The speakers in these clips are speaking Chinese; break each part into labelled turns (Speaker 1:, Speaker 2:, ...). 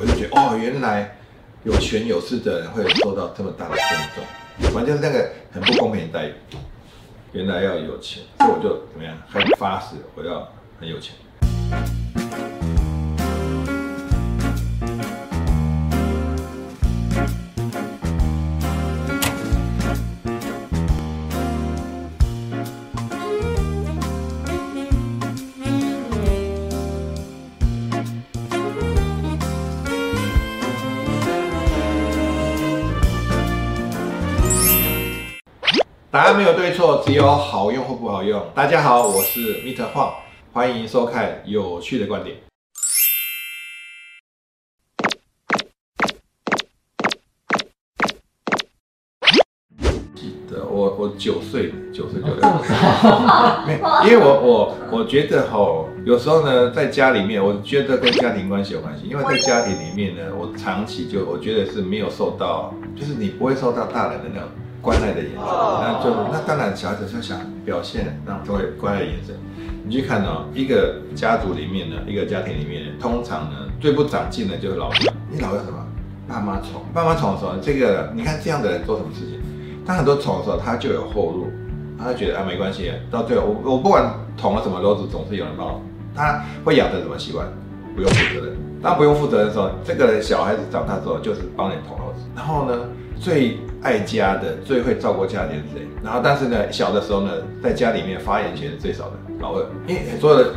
Speaker 1: 我就觉得哦，原来有权有势的人会受到这么大的尊重，完全是那个很不公平的待遇。原来要有钱，所以我就怎么样，很发誓我要很有钱。答案没有对错，只有好用或不好用。大家好，我是 Mr. 晃，欢迎收看有趣的观点。记得我我九岁九岁就六岁，没有，因为我我我觉得吼，有时候呢，在家里面，我觉得跟家庭关系有关系，因为在家庭里面呢，我长期就我觉得是没有受到，就是你不会受到大人的那种。关爱的眼神，那就那当然，小孩子就想表现，让作为关爱的眼神。你去看哦，一个家族里面呢，一个家庭里面，通常呢最不长进的就是老大。你老要什么？爸妈宠，爸妈宠的时候，这个你看这样的人做什么事情？他很多宠的时候，他就有后路，他就觉得啊没关系，到最后我我不管捅了什么篓子，总是有人帮我。他会养成什么习惯？不用负责任。当不用负责任的时候，这个小孩子长大之后就是帮你捅篓子。然后呢？最爱家的、最会照顾家庭是谁？然后，但是呢，小的时候呢，在家里面发言权是最少的，老二。因为所有的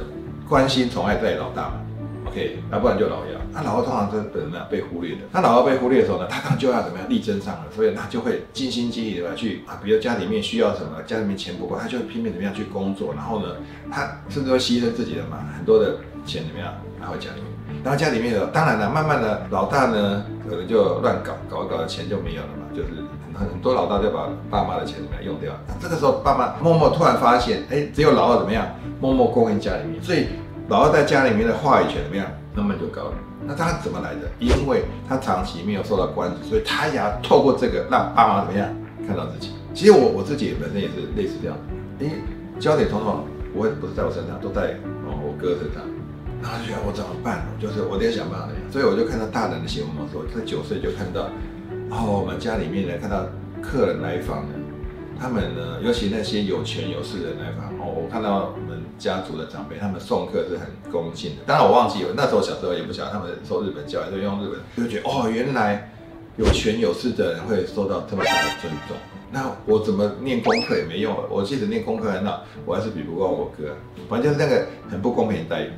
Speaker 1: 关心宠爱在老大嘛，OK，那不然就老幺。那老二通常是怎么样被忽略的？那老二被忽略的时候呢，他当然就要怎么样力争上了，所以他就会尽心尽力的去啊，比如家里面需要什么，家里面钱不够，他就会拼命怎么样去工作。然后呢，他甚至会牺牲自己的嘛，很多的钱怎么样拿回家里面。然后家里面有，当然了，慢慢的老大呢，可能就乱搞，搞一搞钱就没有了嘛，就是很很多老大就把爸妈的钱怎么样用掉。那这个时候爸妈默默突然发现，哎，只有老二怎么样，默默供应家里面，所以老二在家里面的话语权怎么样，慢慢就高了。那他怎么来的？因为他长期没有受到关注，所以他也要透过这个让爸妈怎么样看到自己。其实我我自己本身也是类似这样，因为焦点通常不会不是在我身上，都在哦我哥身上。然后就觉得我怎么办？就是我得想办法。所以我就看到大人的新闻嘛，说在九岁就看到，然后我们家里面呢看到客人来访呢，他们呢，尤其那些有权有势的人来访哦，我看到我们家族的长辈，他们送客是很恭敬的。当然我忘记了，那时候小时候也不晓得他们受日本教育，就用日本，就觉得哦，原来有权有势的人会受到这么大的尊重。那我怎么念功课也没用，我即使念功课很好，我还是比不过我哥。反正就是那个很不公平的待遇。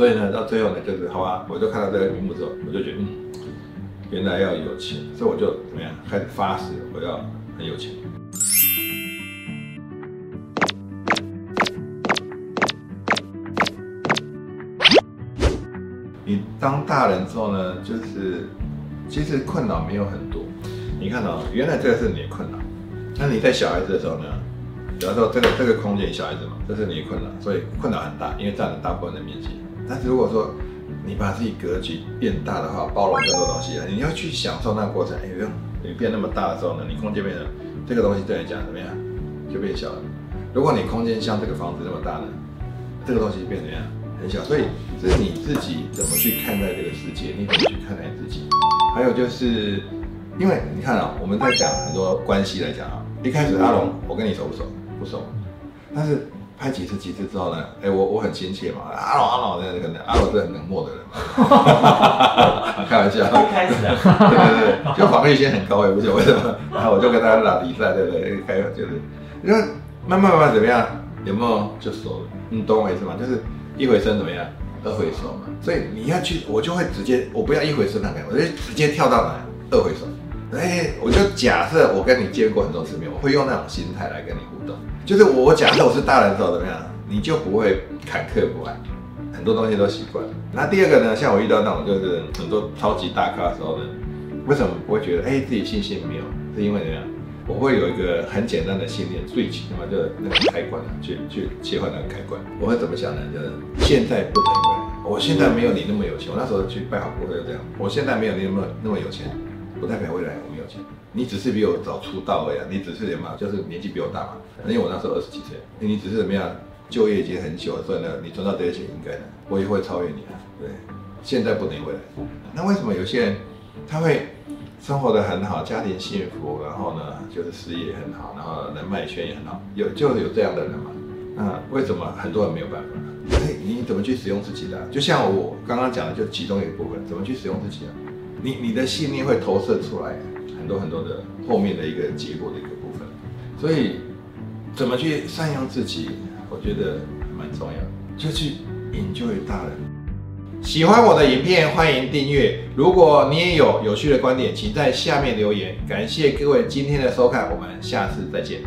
Speaker 1: 所以呢，到最后呢，就是好吧，我就看到这个屏幕之后，我就觉得，嗯，原来要有钱，所以我就怎么样，开始发誓我要很有钱。你当大人之后呢，就是其实困扰没有很多。你看到，原来这个是你的困扰。那你在小孩子的时候呢，比方说这个这个空间小孩子嘛，这是你的困扰，所以困扰很大，因为占了大部分的面积。但是如果说你把自己格局变大的话，包容更多东西啊，你要去享受那个过程。哎，不用，你变那么大的时候呢，你空间变了，这个东西对你讲怎么样，就变小了。如果你空间像这个房子那么大呢，这个东西变怎么样，很小。所以是你自己怎么去看待这个世界，你怎么去看待自己。还有就是，因为你看啊，我们在讲很多关系来讲啊，一开始阿龙，我跟你熟不熟？不熟，但是。拍几次几次之后呢？哎，我我很亲切嘛，阿老阿老的可能阿老是很冷漠的人嘛，开玩笑，
Speaker 2: 开始啊，
Speaker 1: 对对对，就防御心很高，也不知道为什么。然后我就跟他打比赛，对不对？开就是，因为慢慢慢慢怎么样，有没有就熟了？你懂我意思吗？就是一回生怎么样，二回熟嘛。所以你要去，我就会直接，我不要一回生那个，我就直接跳到哪二回熟。哎，我就假设我跟你见过很多次面，我会用那种心态来跟你互动。就是我假设我是大人的时候怎么样，你就不会坎坷不安，很多东西都习惯。那第二个呢，像我遇到那种就是很多超级大咖的时候呢，为什么不会觉得哎自己信心没有？是因为怎么样？我会有一个很简单的信念，switch，那么就那个开关去去切换那个开关。我会怎么想呢？就是现在不等于我现在没有你那么有钱。我那时候去拜好顾客就这样，我现在没有你那么那么有钱。不代表未来我没有钱，你只是比我早出道而已，你只是什么，就是年纪比我大嘛。因为我那时候二十几岁，你只是怎么样，就业已经很久了，所以呢，你赚到这些钱应该的，我也会超越你啊。对，现在不等于未来。那为什么有些人他会生活的很好，家庭幸福，然后呢就是事业很好，然后人脉圈也很好，有就有这样的人嘛？那为什么很多人没有办法？哎，你怎么去使用自己的？就像我刚刚讲的，就其中一个部分，怎么去使用自己啊？你你的信念会投射出来很多很多的后面的一个结果的一个部分，所以怎么去善用自己，我觉得蛮重要，就去 enjoy 大人。喜欢我的影片，欢迎订阅。如果你也有有趣的观点，请在下面留言。感谢各位今天的收看，我们下次再见。